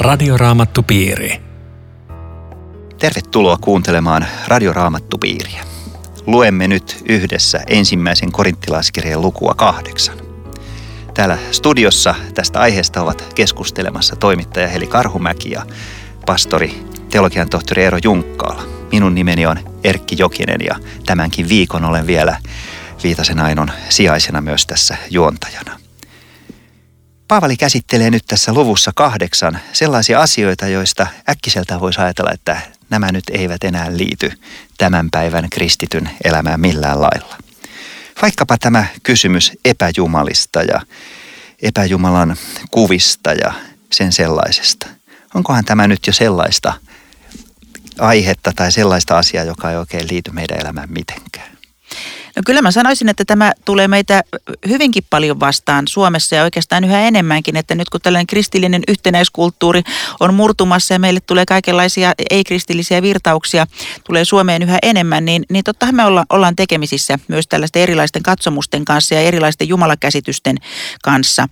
Radioraamattupiiri. Tervetuloa kuuntelemaan Radioraamattupiiriä. Luemme nyt yhdessä ensimmäisen korinttilaiskirjan lukua kahdeksan. Täällä studiossa tästä aiheesta ovat keskustelemassa toimittaja Heli Karhumäki ja pastori, teologian tohtori Eero Junkkaala. Minun nimeni on Erkki Jokinen ja tämänkin viikon olen vielä Viitasen Ainon sijaisena myös tässä juontajana. Paavali käsittelee nyt tässä luvussa kahdeksan sellaisia asioita, joista äkkiseltä voisi ajatella, että nämä nyt eivät enää liity tämän päivän kristityn elämään millään lailla. Vaikkapa tämä kysymys epäjumalista ja epäjumalan kuvista ja sen sellaisesta. Onkohan tämä nyt jo sellaista aihetta tai sellaista asiaa, joka ei oikein liity meidän elämään mitenkään? No kyllä mä sanoisin, että tämä tulee meitä hyvinkin paljon vastaan Suomessa ja oikeastaan yhä enemmänkin, että nyt kun tällainen kristillinen yhtenäiskulttuuri on murtumassa ja meille tulee kaikenlaisia ei-kristillisiä virtauksia, tulee Suomeen yhä enemmän, niin, niin tottahan me olla, ollaan tekemisissä myös tällaisten erilaisten katsomusten kanssa ja erilaisten jumalakäsitysten kanssa.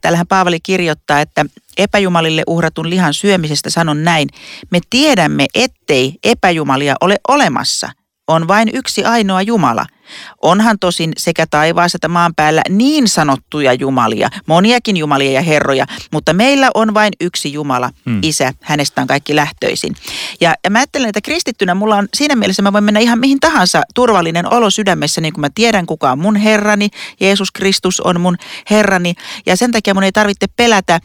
Täällähän Paavali kirjoittaa, että epäjumalille uhratun lihan syömisestä sanon näin. Me tiedämme, ettei epäjumalia ole olemassa – on vain yksi ainoa Jumala – Onhan tosin sekä taivaassa että maan päällä niin sanottuja jumalia, moniakin jumalia ja herroja, mutta meillä on vain yksi Jumala, hmm. Isä, hänestä on kaikki lähtöisin. Ja, ja mä ajattelen, että kristittynä mulla on siinä mielessä, mä voin mennä ihan mihin tahansa turvallinen olo sydämessä, niin kuin mä tiedän kuka on mun Herrani, Jeesus Kristus on mun Herrani, ja sen takia mun ei tarvitse pelätä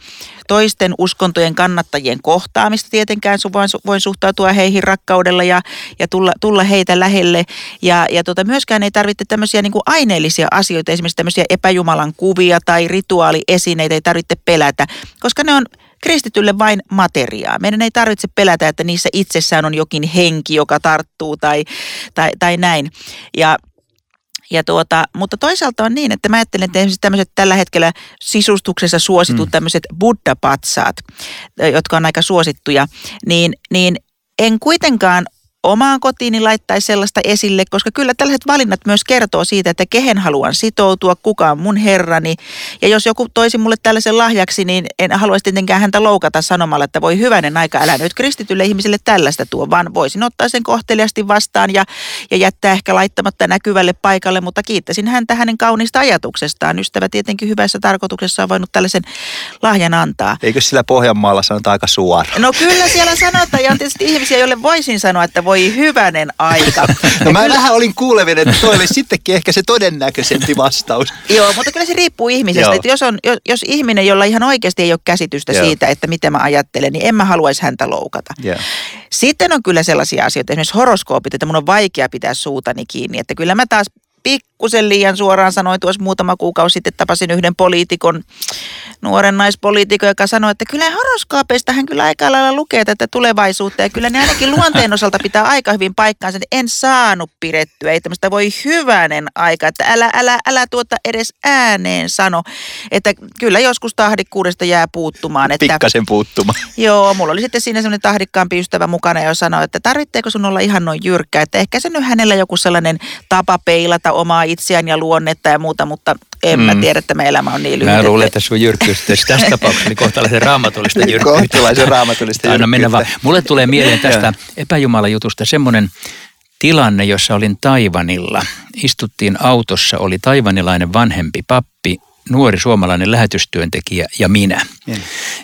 toisten uskontojen kannattajien kohtaamista tietenkään, voin, voin suhtautua heihin rakkaudella ja, ja tulla, tulla heitä lähelle, ja, ja tota, myöskään ei tarvitse tämmöisiä niin kuin aineellisia asioita, esimerkiksi tämmöisiä epäjumalan kuvia tai rituaaliesineitä ei tarvitse pelätä, koska ne on kristitylle vain materiaa. Meidän ei tarvitse pelätä, että niissä itsessään on jokin henki, joka tarttuu tai, tai, tai näin. Ja ja tuota, mutta toisaalta on niin, että mä ajattelen, että esimerkiksi tämmöiset tällä hetkellä sisustuksessa suositut mm. tämmöiset buddha-patsaat, jotka on aika suosittuja, niin, niin en kuitenkaan omaan kotiini laittaisi sellaista esille, koska kyllä tällaiset valinnat myös kertoo siitä, että kehen haluan sitoutua, kuka on mun herrani. Ja jos joku toisi mulle tällaisen lahjaksi, niin en haluaisi tietenkään häntä loukata sanomalla, että voi hyvänen aika, älä nyt kristitylle ihmiselle tällaista tuo, vaan voisin ottaa sen kohteliasti vastaan ja, ja jättää ehkä laittamatta näkyvälle paikalle, mutta kiittäisin häntä hänen kauniista ajatuksestaan. Ystävä tietenkin hyvässä tarkoituksessa on voinut tällaisen lahjan antaa. Eikö sillä Pohjanmaalla sanota aika suoraan? No kyllä siellä sanotaan ja on tietysti ihmisiä, joille voisin sanoa, että voi voi hyvänen aika. no mä vähän olin kuulevin, että toi oli sittenkin ehkä se todennäköisempi vastaus. Joo, mutta kyllä se riippuu ihmisestä. Että jos, on, jos, jos ihminen, jolla ihan oikeasti ei ole käsitystä Joo. siitä, että mitä mä ajattelen, niin en mä haluaisi häntä loukata. Joo. Sitten on kyllä sellaisia asioita, esimerkiksi horoskoopit, että mun on vaikea pitää suutani kiinni. Että kyllä mä taas pikkusen liian suoraan sanoin tuossa muutama kuukausi sitten tapasin yhden poliitikon, nuoren naispoliitikon, joka sanoi, että kyllä horoskoopeista hän kyllä aika lailla lukee tätä tulevaisuutta ja kyllä ne ainakin luonteen osalta pitää aika hyvin paikkaansa. En saanut pidettyä, ei tämmöistä voi hyvänen aika, että älä, älä, älä tuota edes ääneen sano, että kyllä joskus tahdikkuudesta jää puuttumaan. Että, Pikkasen puuttumaan. Joo, mulla oli sitten siinä semmoinen tahdikkaampi ystävä mukana, jo sanoi, että tarvitseeko sun olla ihan noin jyrkkä, että ehkä se nyt hänellä joku sellainen tapa peilata omaa itseään ja luonnetta ja muuta, mutta en mm. mä tiedä, että me elämä on niin lyhyt. Mä luulen, että sun jyrkkyys tässä tapauksessa niin kohtalaisen raamatullista jyrkkyyttä. Kohtalaisen raamatullista Aina mennä vaan. Mulle tulee mieleen tästä epäjumalajutusta semmoinen tilanne, jossa olin Taivanilla. Istuttiin autossa, oli taivanilainen vanhempi pappi nuori suomalainen lähetystyöntekijä ja minä. Ja.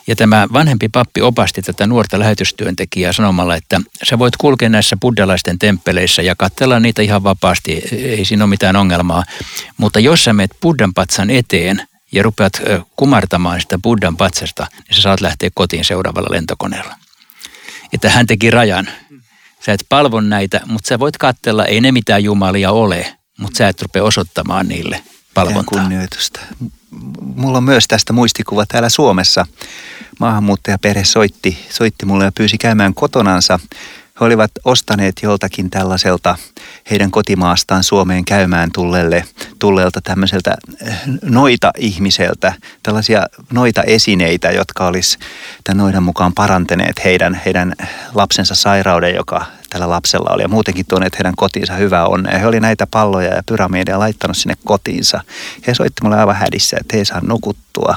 ja tämä vanhempi pappi opasti tätä nuorta lähetystyöntekijää sanomalla, että sä voit kulkea näissä buddhalaisten temppeleissä ja katsella niitä ihan vapaasti, ei siinä ole mitään ongelmaa. Mutta jos sä menet buddhan patsan eteen ja rupeat kumartamaan sitä buddhan patsasta, niin sä saat lähteä kotiin seuraavalla lentokoneella. Että hän teki rajan. Sä et palvon näitä, mutta sä voit katsella, ei ne mitään jumalia ole, mutta sä et rupea osoittamaan niille palvontaa. kunnioitusta. Mulla on myös tästä muistikuva täällä Suomessa. Maahanmuuttajaperhe soitti, soitti mulle ja pyysi käymään kotonansa. He olivat ostaneet joltakin tällaiselta heidän kotimaastaan Suomeen käymään tulleelle, tulleelta tämmöiseltä eh, noita ihmiseltä, tällaisia noita esineitä, jotka olisi tämän noidan mukaan parantaneet heidän, heidän lapsensa sairauden, joka tällä lapsella oli ja muutenkin tuoneet heidän kotiinsa hyvää onnea. He oli näitä palloja ja pyramideja laittanut sinne kotiinsa. He soitti mulle aivan hädissä, että he ei saa nukuttua,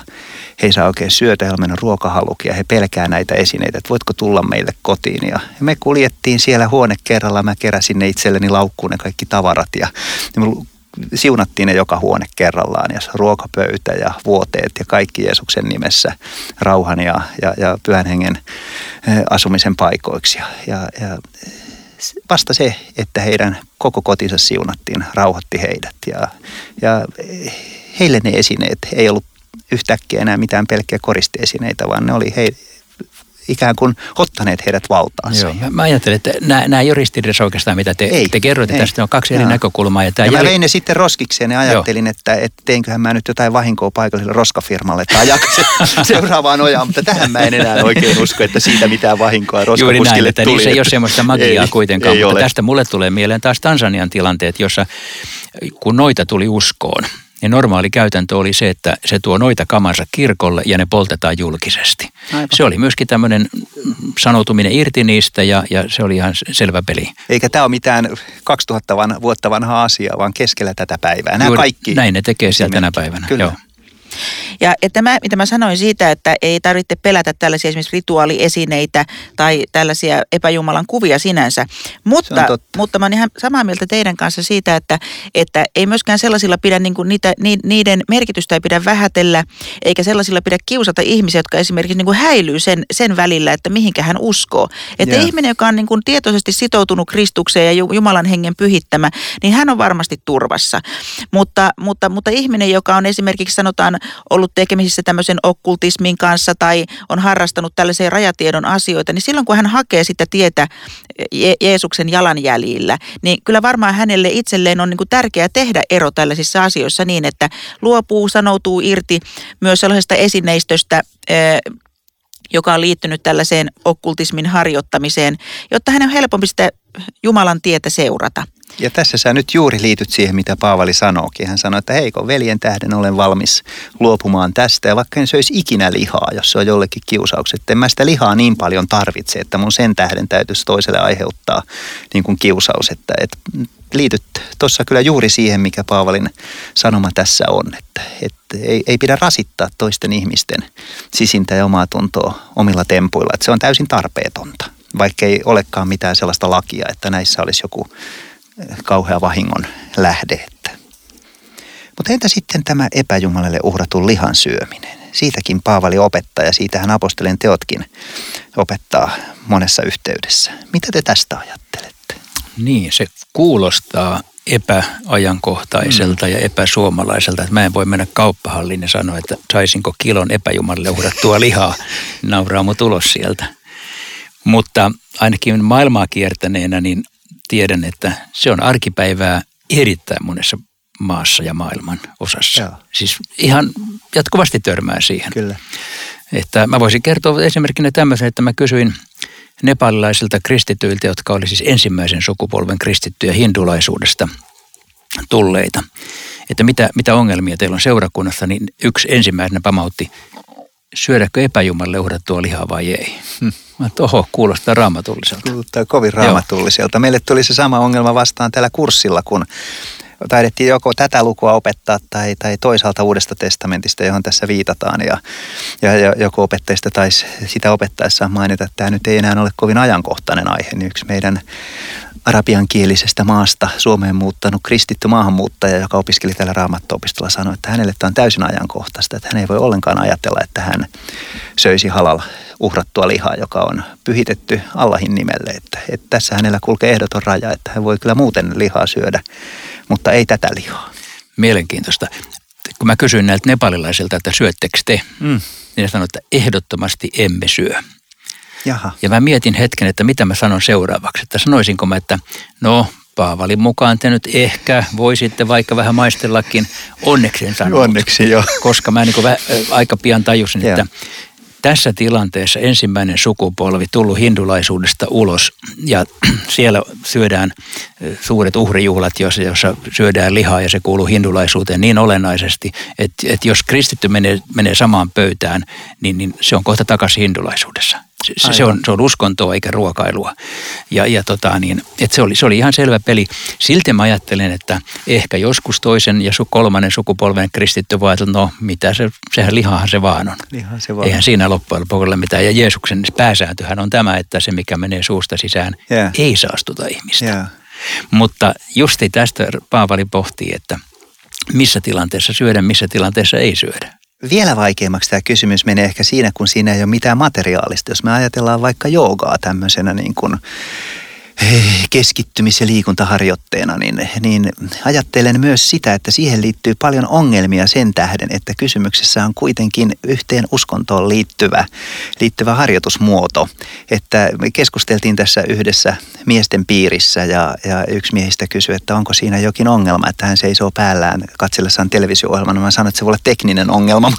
he ei saa oikein syötä, heillä on ja he pelkää näitä esineitä, että voitko tulla meille kotiin. Ja me kuljettiin siellä huone kerralla, mä keräsin ne itselleni laukkuun ne kaikki tavarat ja, siunattiin ne joka huone kerrallaan ja ruokapöytä ja vuoteet ja kaikki Jeesuksen nimessä rauhan ja, ja, ja pyhän hengen eh, asumisen paikoiksi. Ja, ja vasta se, että heidän koko kotinsa siunattiin, rauhoitti heidät. Ja, ja heille ne esineet. Ei ollut yhtäkkiä enää mitään pelkkiä koristeesineitä, vaan ne oli he, ikään kuin ottaneet heidät valtaansa. Joo, mä ajattelen, että nämä, nämä ei ole ristiriidassa oikeastaan, mitä te, ei, te kerroitte. Ei. Tästä on kaksi eri Joo. näkökulmaa. Ja, tämä ja jäl... mä vein ne sitten roskikseen ja ajattelin, että, että teinköhän mä nyt jotain vahinkoa paikalliselle roskafirmalle, ajaksi se seuraavaan ojaan, mutta tähän mä en enää oikein usko, että siitä mitään vahinkoa roskapuskille Juuri näin, että tuli. Niissä ei ole semmoista magiaa ei, kuitenkaan, ei mutta ole. tästä mulle tulee mieleen taas Tansanian tilanteet, jossa kun noita tuli uskoon, niin normaali käytäntö oli se, että se tuo noita kamansa kirkolle ja ne poltetaan julkisesti. Aivan. Se oli myöskin tämmöinen sanoutuminen irti niistä ja, ja se oli ihan selvä peli. Eikä tämä ole mitään 2000 vuotta vanhaa asiaa, vaan keskellä tätä päivää. Nämä Juuri, kaikki näin ne tekee siellä tänä päivänä. Kyllä. Joo. Ja että mä, mitä mä sanoin siitä, että ei tarvitse pelätä tällaisia esimerkiksi rituaaliesineitä tai tällaisia epäjumalan kuvia sinänsä. Mutta, mutta mä oon ihan samaa mieltä teidän kanssa siitä, että, että ei myöskään sellaisilla pidä niin kuin niitä, niiden merkitystä ei pidä vähätellä, eikä sellaisilla pidä kiusata ihmisiä, jotka esimerkiksi niin kuin häilyy sen, sen välillä, että mihinkä hän uskoo. Että yeah. ihminen, joka on niin kuin tietoisesti sitoutunut Kristukseen ja Jumalan hengen pyhittämä, niin hän on varmasti turvassa. Mutta, mutta, mutta ihminen, joka on esimerkiksi sanotaan ollut tekemisissä tämmöisen okkultismin kanssa tai on harrastanut tällaisen rajatiedon asioita, niin silloin kun hän hakee sitä tietä Je- Jeesuksen jalanjäljillä, niin kyllä varmaan hänelle itselleen on niin kuin tärkeää tehdä ero tällaisissa asioissa niin, että luopuu, sanoutuu irti myös sellaisesta esineistöstä, joka on liittynyt tällaiseen okkultismin harjoittamiseen, jotta hänen on helpompi sitä Jumalan tietä seurata. Ja tässä sä nyt juuri liityt siihen, mitä Paavali sanookin. Hän sanoi, että heiko veljen tähden olen valmis luopumaan tästä. Ja vaikka en söisi ikinä lihaa, jos se on jollekin kiusaukset. En mä sitä lihaa niin paljon tarvitse, että mun sen tähden täytyisi toiselle aiheuttaa niin kuin kiusaus. Että, että liityt tuossa kyllä juuri siihen, mikä Paavalin sanoma tässä on. Että, että ei, ei pidä rasittaa toisten ihmisten sisintä ja omaa tuntoa omilla tempuilla. Että se on täysin tarpeetonta vaikka ei olekaan mitään sellaista lakia, että näissä olisi joku kauhea vahingon lähde. Mutta entä sitten tämä epäjumalalle uhratun lihan syöminen? Siitäkin Paavali opettaa ja siitähän apostolien teotkin opettaa monessa yhteydessä. Mitä te tästä ajattelette? Niin, se kuulostaa epäajankohtaiselta mm. ja epäsuomalaiselta. Että mä en voi mennä kauppahalliin ja sanoa, että saisinko kilon epäjumalle uhrattua lihaa. Nauraa mut ulos sieltä. Mutta ainakin maailmaa kiertäneenä niin tiedän, että se on arkipäivää erittäin monessa maassa ja maailman osassa. Joo. Siis ihan jatkuvasti törmää siihen. Kyllä. Että mä voisin kertoa esimerkkinä tämmöisen, että mä kysyin nepalilaisilta kristityiltä, jotka oli siis ensimmäisen sukupolven kristittyjä hindulaisuudesta tulleita, että mitä, mitä ongelmia teillä on seurakunnassa, niin yksi ensimmäisenä pamautti, syödäkö epäjumalle uhrattua lihaa vai ei. Hmm. Oho, kuulostaa raamatulliselta. Kuulostaa kovin raamatulliselta. Joo. Meille tuli se sama ongelma vastaan tällä kurssilla, kun taidettiin joko tätä lukua opettaa tai, tai toisaalta Uudesta testamentista, johon tässä viitataan. Ja, ja, joku opettajista taisi sitä opettaessaan mainita, että tämä nyt ei enää ole kovin ajankohtainen aihe. Niin yksi meidän arabiankielisestä maasta Suomeen muuttanut kristitty maahanmuuttaja, joka opiskeli täällä raamatto-opistolla, sanoi, että hänelle tämä on täysin ajankohtaista, että hän ei voi ollenkaan ajatella, että hän söisi halalla uhrattua lihaa, joka on pyhitetty Allahin nimelle. Että, että tässä hänellä kulkee ehdoton raja, että hän voi kyllä muuten lihaa syödä, mutta ei tätä lihaa. Mielenkiintoista. Kun mä kysyin näiltä nepalilaisilta, että syöttekö te, mm. niin ne sanoivat, että ehdottomasti emme syö. Jaha. Ja mä mietin hetken, että mitä mä sanon seuraavaksi. Että sanoisinko mä, että no Paavalin mukaan te nyt ehkä voisitte vaikka vähän maistellakin. Onneksi en sanonut. Onneksi joo. Koska mä niin aika pian tajusin, että tässä tilanteessa ensimmäinen sukupolvi tullut hindulaisuudesta ulos ja siellä syödään suuret uhrijuhlat, jossa, jossa syödään lihaa ja se kuuluu hindulaisuuteen niin olennaisesti, että, että jos kristitty menee, menee samaan pöytään, niin, niin se on kohta takaisin hindulaisuudessa. Se, se, on, se on uskontoa eikä ruokailua. Ja, ja tota, niin, et se, oli, se oli ihan selvä peli. Silti mä ajattelen, että ehkä joskus toisen ja su, kolmannen sukupolven kristitty voi että no mitä se, sehän lihahan se vaan on. Lihan se vaan. Eihän siinä loppujen lopuksi ole mitään. Ja Jeesuksen pääsääntöhän on tämä, että se mikä menee suusta sisään Yeah. ei saastuta ihmistä. Joo. Mutta justi tästä Paavali pohtii, että missä tilanteessa syödä, missä tilanteessa ei syödä. Vielä vaikeammaksi tämä kysymys menee ehkä siinä, kun siinä ei ole mitään materiaalista. Jos me ajatellaan vaikka joogaa tämmöisenä niin kuin keskittymis- ja liikuntaharjoitteena, niin, niin ajattelen myös sitä, että siihen liittyy paljon ongelmia sen tähden, että kysymyksessä on kuitenkin yhteen uskontoon liittyvä, liittyvä harjoitusmuoto. Että me keskusteltiin tässä yhdessä miesten piirissä ja, ja yksi miehistä kysyi, että onko siinä jokin ongelma, että hän seisoo päällään katsellessaan televisio-ohjelman. Mä sanoin, että se voi olla tekninen ongelma,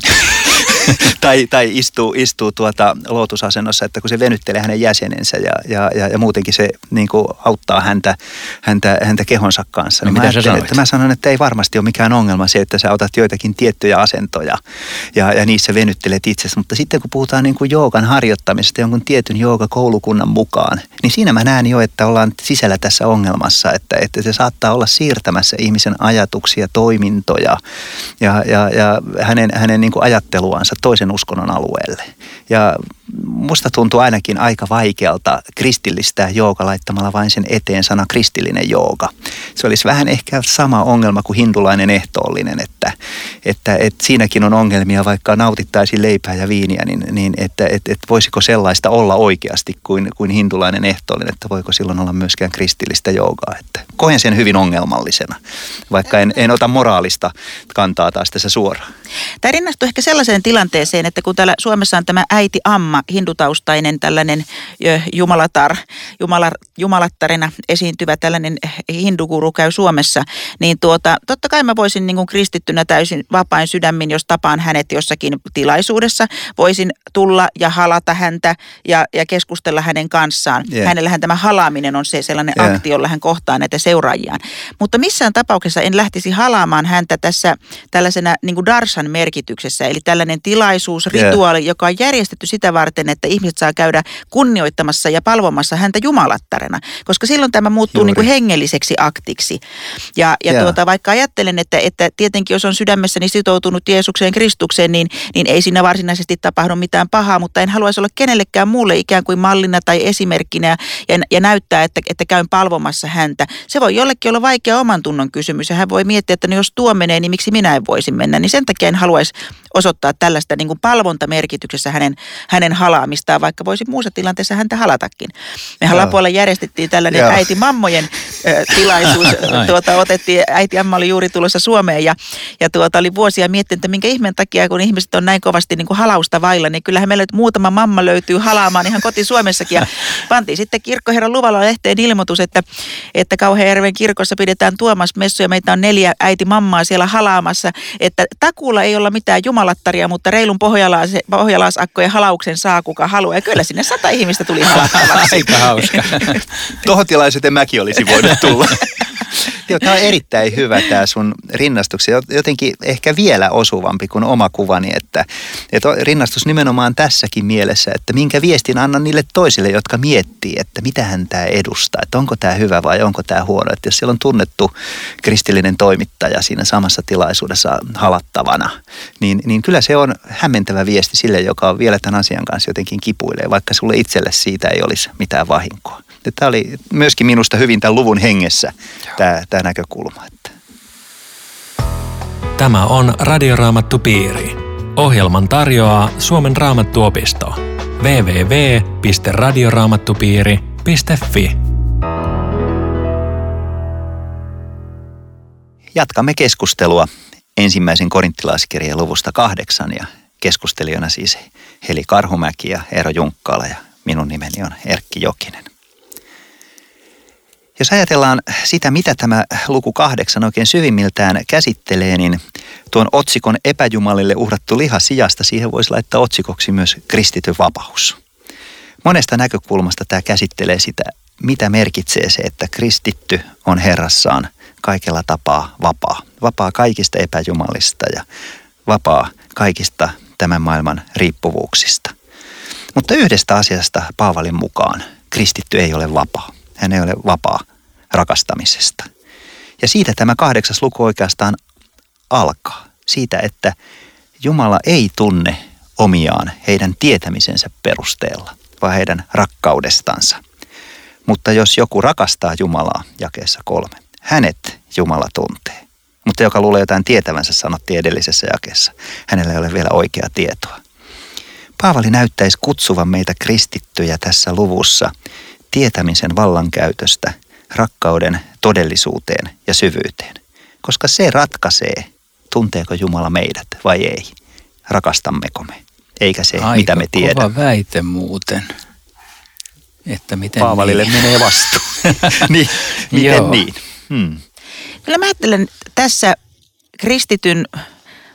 tai, tai istuu, istuu tuota lootusasennossa, että kun se venyttelee hänen jäsenensä ja, ja, ja, ja muutenkin se niin kuin auttaa häntä, häntä, häntä kehonsa kanssa. No niin mä, mitä sä ajattelin, sanoit? että mä sanon, että ei varmasti ole mikään ongelma se, että sä otat joitakin tiettyjä asentoja ja, ja niissä venyttelet itsesi. Mutta sitten kun puhutaan niin kuin joogan harjoittamisesta jonkun tietyn joogakoulukunnan mukaan, niin siinä mä näen jo, että ollaan sisällä tässä ongelmassa, että, että se saattaa olla siirtämässä ihmisen ajatuksia, toimintoja ja, ja, ja hänen, hänen niin kuin ajatteluansa toisen uskonnon alueelle. Ja musta tuntuu ainakin aika vaikealta kristillistää jooga laittamalla vain sen eteen sana kristillinen jooga. Se olisi vähän ehkä sama ongelma kuin hindulainen ehtoollinen, että, että, että siinäkin on ongelmia, vaikka nautittaisiin leipää ja viiniä, niin, niin että, että, että voisiko sellaista olla oikeasti kuin, kuin hindulainen ehtoollinen, että voiko silloin olla myöskään kristillistä joogaa. Että koen sen hyvin ongelmallisena, vaikka en, en ota moraalista kantaa taas tässä suoraan. Tämä rinnastuu ehkä sellaiseen tilanteeseen, että kun täällä Suomessa on tämä äiti Amma, hindutaustainen tällainen jumalatar, jumala, jumalattarina esiintyvä tällainen hinduguru käy Suomessa, niin tuota, totta kai mä voisin niin kuin kristittynä täysin vapain sydämin, jos tapaan hänet jossakin tilaisuudessa, voisin tulla ja halata häntä ja, ja keskustella hänen kanssaan. Yeah. Hänellähän tämä halaaminen on se sellainen Yeah. akti, jolla hän kohtaa näitä seuraajiaan. Mutta missään tapauksessa en lähtisi halaamaan häntä tässä tällaisena niin kuin darsan merkityksessä, eli tällainen tilaisuus, Yeah. rituaali, joka on järjestetty sitä varten, että ihmiset saa käydä kunnioittamassa ja palvomassa häntä jumalattarena, koska silloin tämä muuttuu Juuri. niin kuin hengelliseksi aktiksi. Ja, ja Joo. tuota, vaikka ajattelen, että, että tietenkin jos on sydämessäni sitoutunut Jeesukseen Kristukseen, niin, niin ei siinä varsinaisesti tapahdu mitään pahaa, mutta en haluaisi olla kenellekään muulle ikään kuin mallina tai esimerkkinä ja, ja näyttää, että, että käyn palvomassa häntä. Se voi jollekin olla vaikea oman tunnon kysymys ja hän voi miettiä, että no jos tuo menee, niin miksi minä en voisi mennä. Niin sen takia en haluaisi osoittaa tällaista niin kuin palvontamerkityksessä hänen, hänen halaamistaan, vaikka voisi muussa tilanteessa häntä halatakin. Mehän Joo. Lapualla järjestettiin tällainen Joo. äiti Mammojen ö, tilaisuus. Ai. tuota, otettiin, äiti Amma oli juuri tulossa Suomeen ja, ja tuota, oli vuosia miettinyt, että minkä ihmeen takia, kun ihmiset on näin kovasti niin kuin halausta vailla, niin kyllähän meillä nyt muutama mamma löytyy halaamaan ihan koti Suomessakin. Ja pantiin sitten kirkkoherran luvalla lehteen ilmoitus, että, että Kauheajärven kirkossa pidetään Tuomas messu ja meitä on neljä äiti mammaa siellä halaamassa, että takuulla ei olla mitään jumalattaria, mutta reilun pohjalaas, pohjalaasakkojen halauksen saa kuka haluaa. Ja kyllä sinne sata ihmistä tuli halattavaksi. Aika hauska. Tuohon tilaisuuteen mäkin olisi voinut tulla. Joo, tämä on erittäin hyvä tämä sun rinnastus. ja Jotenkin ehkä vielä osuvampi kuin oma kuvani, että, että rinnastus nimenomaan tässäkin mielessä, että minkä viestin annan niille toisille, jotka miettii, että mitähän tämä edustaa, että onko tämä hyvä vai onko tämä huono. Että jos siellä on tunnettu kristillinen toimittaja siinä samassa tilaisuudessa halattavana, niin, niin kyllä se on hämmentävä viesti sille, joka on vielä tämän asian kanssa jotenkin kipuilee, vaikka sulle itselle siitä ei olisi mitään vahinkoa. Ja Tämä oli myöskin minusta hyvin tämän luvun hengessä tämä, tämä näkökulma. Että. Tämä on Radioraamattu Piiri. Ohjelman tarjoaa Suomen raamattuopisto. www.radioraamattupiiri.fi Jatkamme keskustelua ensimmäisen korinttilaiskirjan luvusta kahdeksan ja keskustelijana siis Heli Karhumäki ja Eero Junkkala ja minun nimeni on Erkki Jokinen. Jos ajatellaan sitä, mitä tämä luku kahdeksan oikein syvimmiltään käsittelee, niin tuon otsikon epäjumalille uhrattu liha sijasta siihen voisi laittaa otsikoksi myös kristityn vapaus. Monesta näkökulmasta tämä käsittelee sitä, mitä merkitsee se, että kristitty on Herrassaan kaikella tapaa vapaa. Vapaa kaikista epäjumalista ja vapaa kaikista tämän maailman riippuvuuksista. Mutta yhdestä asiasta Paavalin mukaan kristitty ei ole vapaa. Hän ei ole vapaa rakastamisesta. Ja siitä tämä kahdeksas luku oikeastaan alkaa. Siitä, että Jumala ei tunne omiaan heidän tietämisensä perusteella, vaan heidän rakkaudestansa. Mutta jos joku rakastaa Jumalaa, jakeessa kolme, hänet Jumala tuntee. Mutta joka luulee jotain tietävänsä, sanottiin edellisessä jakeessa. Hänellä ei ole vielä oikeaa tietoa. Paavali näyttäisi kutsuvan meitä kristittyjä tässä luvussa tietämisen vallankäytöstä rakkauden todellisuuteen ja syvyyteen. Koska se ratkaisee, tunteeko Jumala meidät vai ei. Rakastammeko me, eikä se, Aika mitä me tiedämme. kova väite muuten. Että miten Paavalille niin? menee vastuu. niin, miten Joo. niin? Hmm. Kyllä mä ajattelen tässä kristityn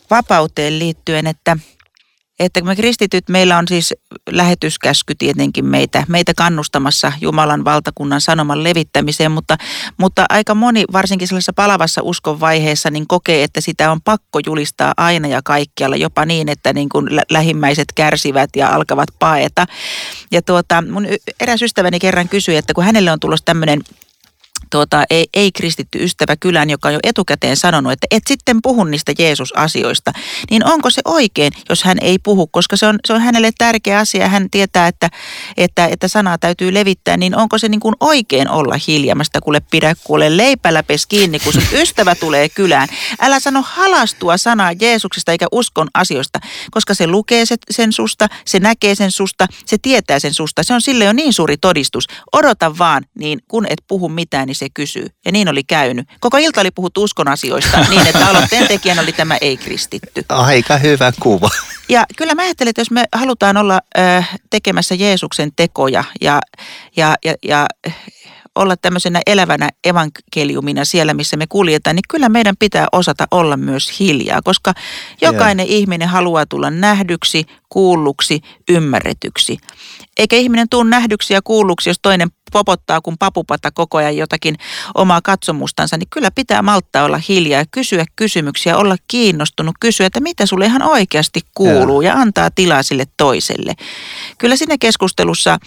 vapauteen liittyen, että, että me kristityt, meillä on siis lähetyskäsky tietenkin meitä, meitä kannustamassa Jumalan valtakunnan sanoman levittämiseen, mutta, mutta aika moni, varsinkin sellaisessa palavassa uskon vaiheessa, niin kokee, että sitä on pakko julistaa aina ja kaikkialla, jopa niin, että niin kuin lä- lähimmäiset kärsivät ja alkavat paeta. Ja tuota, mun eräs ystäväni kerran kysyi, että kun hänelle on tulossa tämmöinen tuota, ei, ei kristitty ystävä kylään, joka on jo etukäteen sanonut, että et sitten puhu niistä Jeesus-asioista, niin onko se oikein, jos hän ei puhu, koska se on, se on hänelle tärkeä asia, hän tietää, että, että, että sanaa täytyy levittää, niin onko se niin kuin oikein olla hiljamasta, kuule pidä kuule leipäläpes kiinni, kun sun ystävä tulee kylään. Älä sano halastua sanaa Jeesuksesta eikä uskon asioista, koska se lukee se, sen susta, se näkee sen susta, se tietää sen susta. Se on sille jo niin suuri todistus. Odota vaan, niin kun et puhu mitään, niin se kysyy. Ja niin oli käynyt. Koko ilta oli puhuttu uskon asioista niin, että aloitteen tekijänä oli tämä ei-kristitty. Aika hyvä kuva. Ja kyllä mä ajattelen, että jos me halutaan olla ö, tekemässä Jeesuksen tekoja ja, ja, ja, ja olla tämmöisenä elävänä evankeliumina siellä, missä me kuljetaan, niin kyllä meidän pitää osata olla myös hiljaa, koska jokainen yeah. ihminen haluaa tulla nähdyksi, kuulluksi, ymmärretyksi. Eikä ihminen tuu nähdyksi ja kuulluksi, jos toinen popottaa kuin papupata koko ajan jotakin omaa katsomustansa, niin kyllä pitää malttaa olla hiljaa ja kysyä kysymyksiä, olla kiinnostunut, kysyä, että mitä sulle ihan oikeasti kuuluu ja, ja antaa tilaa sille toiselle. Kyllä siinä keskustelussa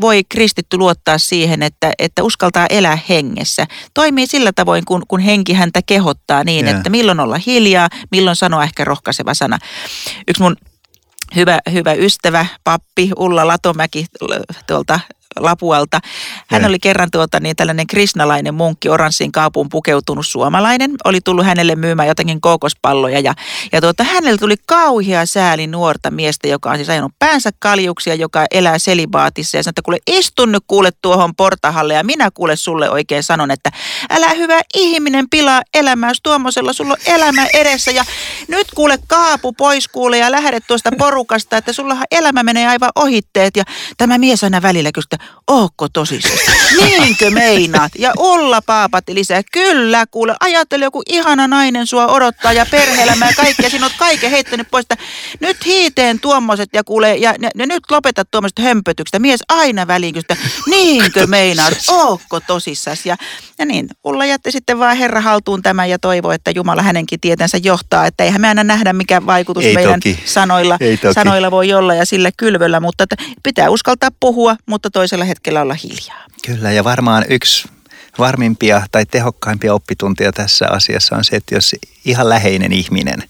voi kristitty luottaa siihen, että, että uskaltaa elää hengessä. Toimii sillä tavoin, kun, kun henki häntä kehottaa niin, Yeah. että milloin olla hiljaa, milloin sanoa ehkä rohkaiseva sana. Yksi mun hyvä, hyvä ystävä, pappi Ulla Latomäki tuolta Lapualta. Hän Joo. oli kerran tuota, niin tällainen krisnalainen munkki, oranssiin kaapuun pukeutunut suomalainen. Oli tullut hänelle myymään jotakin kookospalloja ja, ja tuota, hänelle tuli kauhea sääli nuorta miestä, joka on siis ajanut päänsä kaljuksia, joka elää selibaatissa ja sanoi, että kuule istu nyt kuule tuohon portahalle ja minä kuule sulle oikein sanon, että älä hyvä ihminen pilaa elämää, jos tuommoisella sulla on elämä edessä ja nyt kuule kaapu pois kuule ja lähde tuosta porukasta, että sulla elämä menee aivan ohitteet ja tämä mies aina välillä kysyy, ootko tosissaan? Niinkö meinaat? Ja Ulla paapatti lisää, kyllä kuule, ajattele joku ihana nainen sua odottaa ja perhe-elämä ja kaikkea, sinut kaiken heittänyt pois, että nyt hiiteen tuommoiset ja kuule, ja, ja, ja nyt lopeta tuommoiset hömpötykset. Mies aina väliin kysyy, että niinkö meinaat? Ootko tosissas? Ja, ja niin, Ulla jätti sitten vaan Herra haltuun tämän ja toivoi, että Jumala hänenkin tietänsä johtaa, että eihän me aina nähdä, mikä vaikutus Ei meidän toki. sanoilla, sanoilla voi olla ja sillä kylvöllä, mutta että pitää uskaltaa puhua, mutta toisella hetkellä olla hiljaa. Kyllä, ja varmaan yksi varmimpia tai tehokkaimpia oppituntia tässä asiassa on se, että jos ihan läheinen ihminen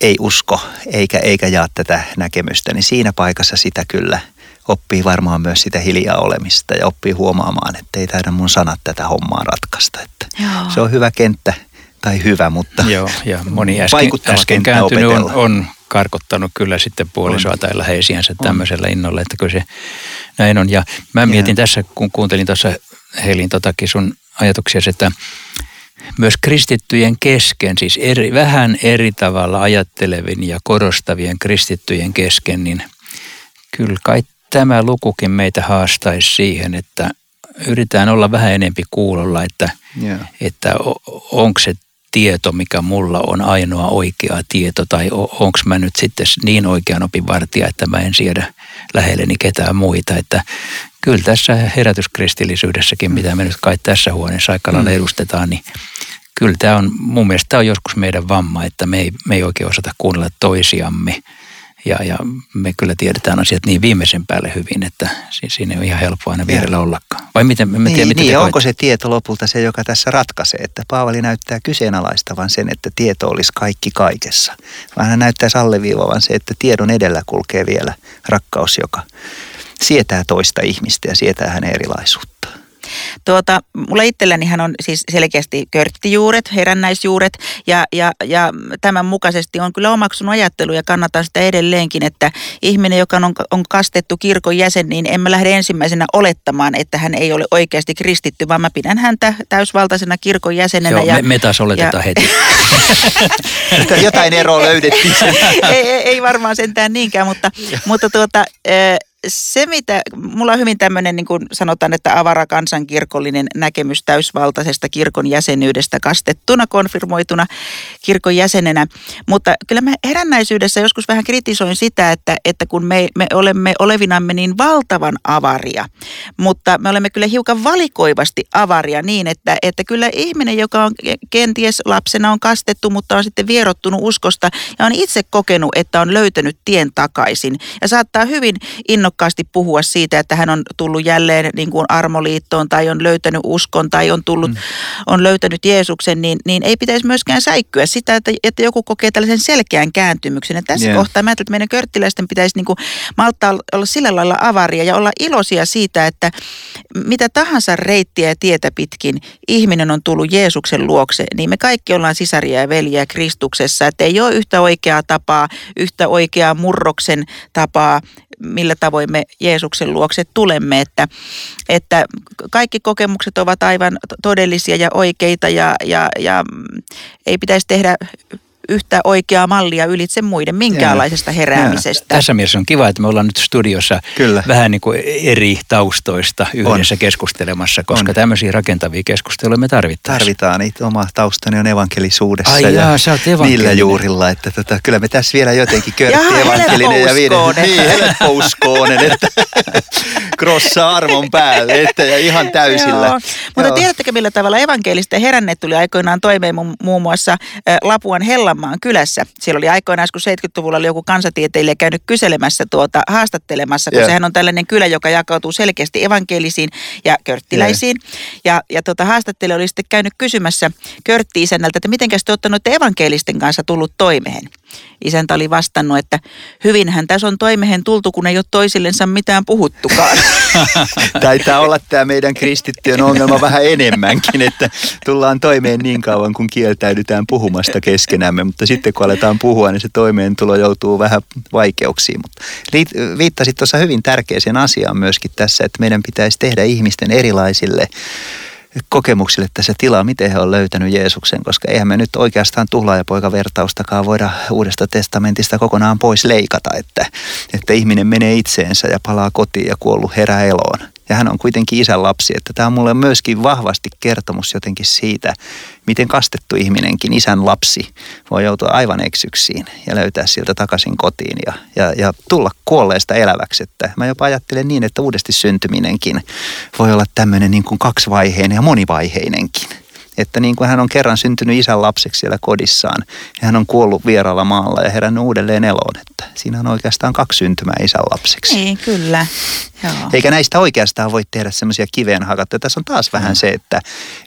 ei usko eikä, eikä jaa tätä näkemystä, niin siinä paikassa sitä kyllä oppii varmaan myös sitä hiljaa olemista ja oppii huomaamaan, että ei taida mun sanat tätä hommaa ratkaista. Että Joo. se on hyvä kenttä tai hyvä, mutta Joo, ja moni äsken, äsken kenttä kääntynyt on, on karkottanut kyllä sitten puolisoa tai läheisiänsä tämmöisellä innolla, että kyllä se näin on. Ja mä mietin tässä, kun kuuntelin tuossa Helin totakin sun ajatuksia, että myös kristittyjen kesken, siis eri, vähän eri tavalla ajattelevin ja korostavien kristittyjen kesken, niin kyllä kai tämä lukukin meitä haastaisi siihen, että yritetään olla vähän enempi kuulolla, että, Joo. että onko se tieto, mikä mulla on ainoa oikea tieto, tai onko mä nyt sitten niin oikean opin vartija, että mä en siedä lähelleni ketään muita. Että kyllä tässä herätyskristillisyydessäkin, mitä me nyt kai tässä huoneessa aika lailla edustetaan, niin kyllä tämä on, mun mielestä tämä on joskus meidän vamma, että me ei, me ei oikein osata kuunnella toisiamme. Ja, ja me kyllä tiedetään asiat niin viimeisen päälle hyvin, että siinä ei ole ihan helppo aina vierellä ollakaan. Vai miten? Mä niin, tiedän, miten niin onko se tieto lopulta se, joka tässä ratkaisee? Että Paavali näyttää kyseenalaistavan sen, että tieto olisi kaikki kaikessa. Vaan hän näyttäisi alleviivavan se, että tiedon edellä kulkee vielä rakkaus, joka sietää toista ihmistä ja sietää hänen erilaisuuttaan. Tuota, mulla itselläni on siis selkeästi körttijuuret, herännäisjuuret ja, ja, ja tämän mukaisesti on kyllä omaksunut ajattelu ja kannatan sitä edelleenkin, että ihminen, joka on, on kastettu kirkon jäsen, niin en mä lähde ensimmäisenä olettamaan, että hän ei ole oikeasti kristitty, vaan mä pidän häntä täysvaltaisena kirkon jäsenenä. Joo, ja, me, me taas oletetaan ja, heti. Jotain eroa löydettiin. ei, ei, ei varmaan sentään niinkään, mutta, mutta tuota, se, mitä, mulla on hyvin tämmöinen, niin kuin sanotaan, että avara kansankirkollinen näkemys täysvaltaisesta kirkon jäsenyydestä kastettuna, konfirmoituna kirkon jäsenenä. Mutta kyllä mä herännäisyydessä joskus vähän kritisoin sitä, että, että kun me, me olemme olevinamme niin valtavan avaria, mutta me olemme kyllä hiukan valikoivasti avaria niin, että, että kyllä ihminen, joka on kenties lapsena on kastettu, mutta on sitten vierottunut uskosta ja on itse kokenut, että on löytänyt tien takaisin ja saattaa hyvin inno innokkaasti puhua siitä, että hän on tullut jälleen niin kuin armoliittoon tai on löytänyt uskon tai on, tullut, mm. on löytänyt Jeesuksen, niin, niin ei pitäisi myöskään säikkyä sitä, että, että joku kokee tällaisen selkeän kääntymyksen. Ja tässä yeah. kohtaa mä että meidän körttiläisten pitäisi niin kuin malttaa olla sillä lailla avaria ja olla iloisia siitä, että mitä tahansa reittiä ja tietä pitkin ihminen on tullut Jeesuksen luokse, niin me kaikki ollaan sisaria ja veljiä Kristuksessa. Että ei ole yhtä oikeaa tapaa, yhtä oikeaa murroksen tapaa millä tavoin me Jeesuksen luokse tulemme, että, että kaikki kokemukset ovat aivan todellisia ja oikeita ja, ja, ja ei pitäisi tehdä yhtä oikeaa mallia ylitse muiden minkäänlaisesta heräämisestä. Ja. Tässä mielessä on kiva, että me ollaan nyt studiossa Kyllä. vähän niin kuin eri taustoista yhdessä on. keskustelemassa, koska on. tämmöisiä rakentavia keskusteluja me tarvitaan. Tarvitaan. Niitä oma taustani on evankelisuudessa Ai ja jaa, sä oot niillä juurilla. Että tota, kyllä me tässä vielä jotenkin körtti evankelinen ja viiden. Niin, helppouskoonen, että krossa armon päälle että, ja ihan täysillä. Joo. Mutta Joo. tiedättekö millä tavalla evankelista heränneet tuli aikoinaan toimeen muun muassa Lapuan Hella Sallanmaan kylässä. Siellä oli aikoinaan, kun 70-luvulla oli joku kansatieteilijä käynyt kyselemässä tuota, haastattelemassa, kun yeah. sehän on tällainen kylä, joka jakautuu selkeästi evankelisiin ja körttiläisiin. Yeah. Ja, ja tuota, haastattelija oli sitten käynyt kysymässä körtti-isännältä, että miten te olette noiden evankelisten kanssa tullut toimeen. Isäntä oli vastannut, että hyvinhän tässä on toimeen tultu, kun ei ole toisillensa mitään puhuttukaan. Taitaa olla tämä meidän kristittyjen ongelma vähän enemmänkin, että tullaan toimeen niin kauan, kun kieltäydytään puhumasta keskenämme, mutta sitten kun aletaan puhua, niin se toimeentulo joutuu vähän vaikeuksiin. Mutta viittasit tuossa hyvin tärkeäseen asiaan myöskin tässä, että meidän pitäisi tehdä ihmisten erilaisille kokemuksille tässä tilaa, miten he on löytänyt Jeesuksen, koska eihän me nyt oikeastaan tuhlaajapoika-vertaustakaan voida uudesta testamentista kokonaan pois leikata, että, että ihminen menee itseensä ja palaa kotiin ja kuollut herää eloon. Ja hän on kuitenkin isän lapsi, että tämä on mulle myöskin vahvasti kertomus jotenkin siitä, miten kastettu ihminenkin, isän lapsi, voi joutua aivan eksyksiin ja löytää sieltä takaisin kotiin ja, ja, ja tulla kuolleesta eläväksi. Että mä jopa ajattelen niin, että uudesti syntyminenkin voi olla tämmöinen niin kuin kaksivaiheinen ja monivaiheinenkin että niin kuin hän on kerran syntynyt isän lapseksi siellä kodissaan ja hän on kuollut vieraalla maalla ja herännyt uudelleen eloon, että siinä on oikeastaan kaksi syntymää isän lapseksi. Niin, kyllä. Joo. Eikä näistä oikeastaan voi tehdä semmoisia kiveen hakattuja. Tässä on taas vähän se, että,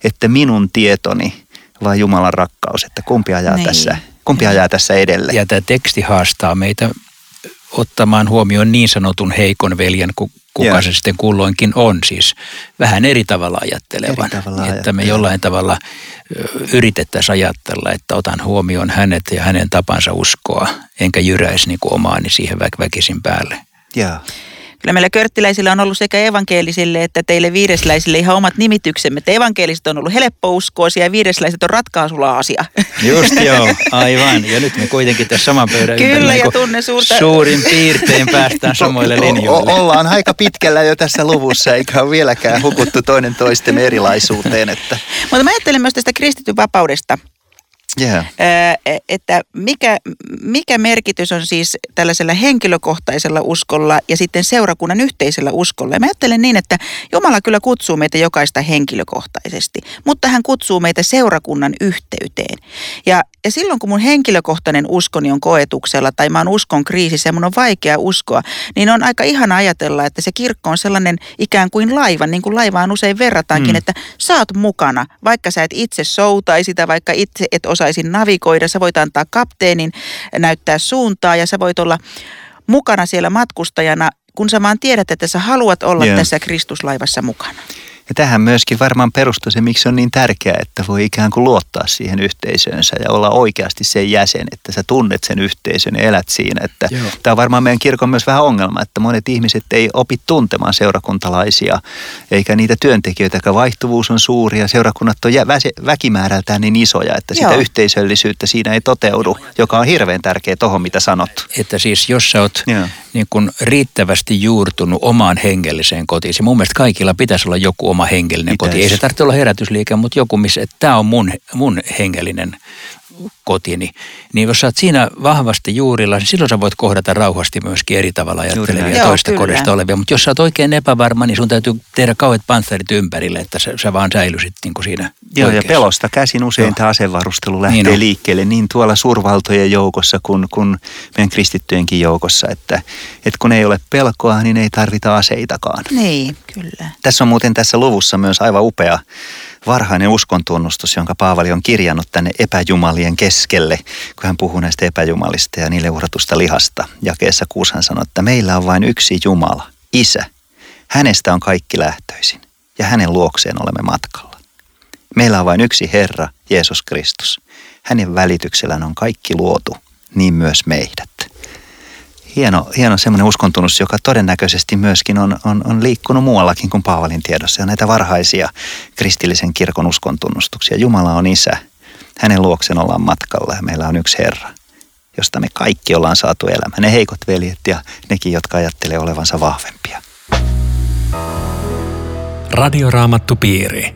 että minun tietoni vai Jumalan rakkaus, että kumpi ajaa, niin. tässä, kumpi ajaa tässä edelle. Ja tämä teksti haastaa meitä ottamaan huomioon niin sanotun heikon veljen, kuka yeah. se sitten kulloinkin on. Siis vähän eri tavalla ajattelevan. Eri tavalla että me jollain tavalla yritettäisiin ajatella, että otan huomioon hänet ja hänen tapansa uskoa, enkä jyräisi niin omaani siihen väkisin päälle. Yeah. Kyllä meillä körttiläisillä on ollut sekä evankelisille että teille viidesläisille ihan omat nimityksemme. Te evankeliset on ollut helppouskoisia ja viidesläiset on ratkaisulla asia. Just joo, aivan. Ja nyt me kuitenkin tässä saman pöydän Kyllä, ja tunne suurta... suurin piirtein päästään samoille linjoille. O- ollaan aika pitkällä jo tässä luvussa, eikä ole vieläkään hukuttu toinen toisten erilaisuuteen. Että. Mutta mä ajattelen myös tästä kristityn vapaudesta Yeah. Että mikä, mikä merkitys on siis tällaisella henkilökohtaisella uskolla ja sitten seurakunnan yhteisellä uskolla. Ja mä ajattelen niin, että Jumala kyllä kutsuu meitä jokaista henkilökohtaisesti, mutta hän kutsuu meitä seurakunnan yhteyteen. Ja, ja silloin kun mun henkilökohtainen uskoni on koetuksella tai mä oon uskon kriisissä ja mun on vaikea uskoa, niin on aika ihana ajatella, että se kirkko on sellainen ikään kuin laiva, niin kuin laivaan usein verrataankin, mm. että sä oot mukana, vaikka sä et itse soutaisi tai vaikka itse et osaisi navigoida, sä voit antaa kapteenin näyttää suuntaa ja sä voit olla mukana siellä matkustajana, kun sä vaan tiedät, että sä haluat olla yeah. tässä Kristuslaivassa mukana. Ja tähän myöskin varmaan perustuu se, miksi on niin tärkeää, että voi ikään kuin luottaa siihen yhteisöönsä ja olla oikeasti sen jäsen, että sä tunnet sen yhteisön ja elät siinä. Että tämä on varmaan meidän kirkon myös vähän ongelma, että monet ihmiset ei opi tuntemaan seurakuntalaisia, eikä niitä työntekijöitä, vaihtuvuus on suuri ja seurakunnat on väkimäärältään niin isoja, että sitä Joo. yhteisöllisyyttä siinä ei toteudu, joka on hirveän tärkeä tuohon, mitä sanot. Että siis jos sä oot niin kun riittävästi juurtunut omaan hengelliseen kotiin, mun mielestä kaikilla pitäisi olla joku oma hengellinen Pitäis. koti. Ei se tarvitse olla herätysliike, mutta joku, missä tämä on mun, mun hengellinen kotini. Niin jos sä oot siinä vahvasti juurilla, niin silloin sä voit kohdata rauhasti myöskin eri tavalla ajattelevia Joo, toista kyllä. kodista olevia. Mutta jos sä oot oikein epävarma, niin sun täytyy tehdä kauheat pantherit ympärille, että sä, sä vaan säilyisit niin kuin siinä Joo, oikeassa. ja pelosta käsin usein Joo. tämä asevarustelu lähtee niin liikkeelle niin tuolla suurvaltojen joukossa kuin, kuin meidän kristittyjenkin joukossa, että, että kun ei ole pelkoa, niin ei tarvita aseitakaan. Niin, kyllä. Tässä on muuten tässä luvussa myös aivan upea varhainen uskontunnustus, jonka Paavali on kirjannut tänne epäjumalien keskelle, kun hän puhuu näistä epäjumalista ja niille uhratusta lihasta. Jakeessa kuusi hän sanoi, että meillä on vain yksi Jumala, Isä. Hänestä on kaikki lähtöisin ja hänen luokseen olemme matkalla. Meillä on vain yksi Herra, Jeesus Kristus. Hänen välityksellään on kaikki luotu, niin myös meidät hieno, hieno semmoinen uskontunnus, joka todennäköisesti myöskin on, on, on liikkunut muuallakin kuin Paavalin tiedossa. Ja näitä varhaisia kristillisen kirkon uskontunnustuksia. Jumala on isä. Hänen luoksen ollaan matkalla ja meillä on yksi Herra, josta me kaikki ollaan saatu elämä. Ne heikot veljet ja nekin, jotka ajattelee olevansa vahvempia. Radioraamattu piiri.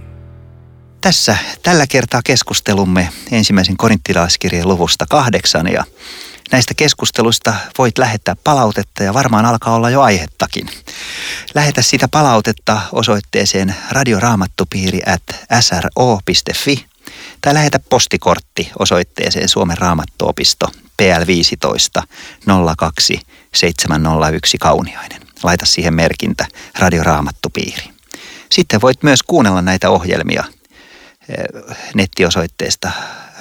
Tässä tällä kertaa keskustelumme ensimmäisen korinttilaiskirjeen luvusta kahdeksan ja Näistä keskusteluista voit lähettää palautetta ja varmaan alkaa olla jo aihettakin. Lähetä sitä palautetta osoitteeseen radioraamattupiiri at sro.fi tai lähetä postikortti osoitteeseen Suomen raamattuopisto PL15 02 701 Kauniainen. Laita siihen merkintä radioraamattupiiri. Sitten voit myös kuunnella näitä ohjelmia eh, nettiosoitteesta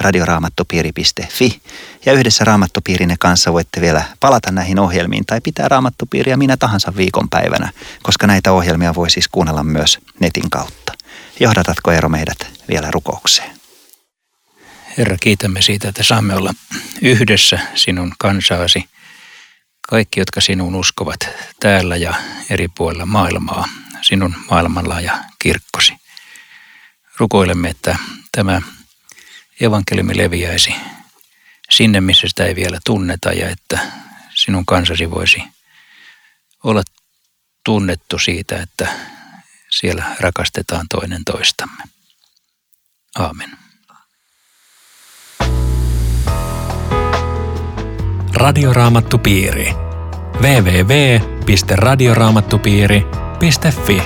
radioraamattopiiri.fi ja yhdessä Raamattopiirinne kanssa voitte vielä palata näihin ohjelmiin tai pitää Raamattopiiriä minä tahansa viikonpäivänä, koska näitä ohjelmia voi siis kuunnella myös netin kautta. Johdatatko Eero meidät vielä rukoukseen? Herra, kiitämme siitä, että saamme olla yhdessä sinun kansaasi. Kaikki, jotka sinun uskovat täällä ja eri puolilla maailmaa, sinun maailmalla ja kirkkosi. Rukoilemme, että tämä evankeliumi leviäisi sinne, missä sitä ei vielä tunneta ja että sinun kansasi voisi olla tunnettu siitä, että siellä rakastetaan toinen toistamme. Aamen. Radioraamattupiiri. www.radioraamattupiiri.fi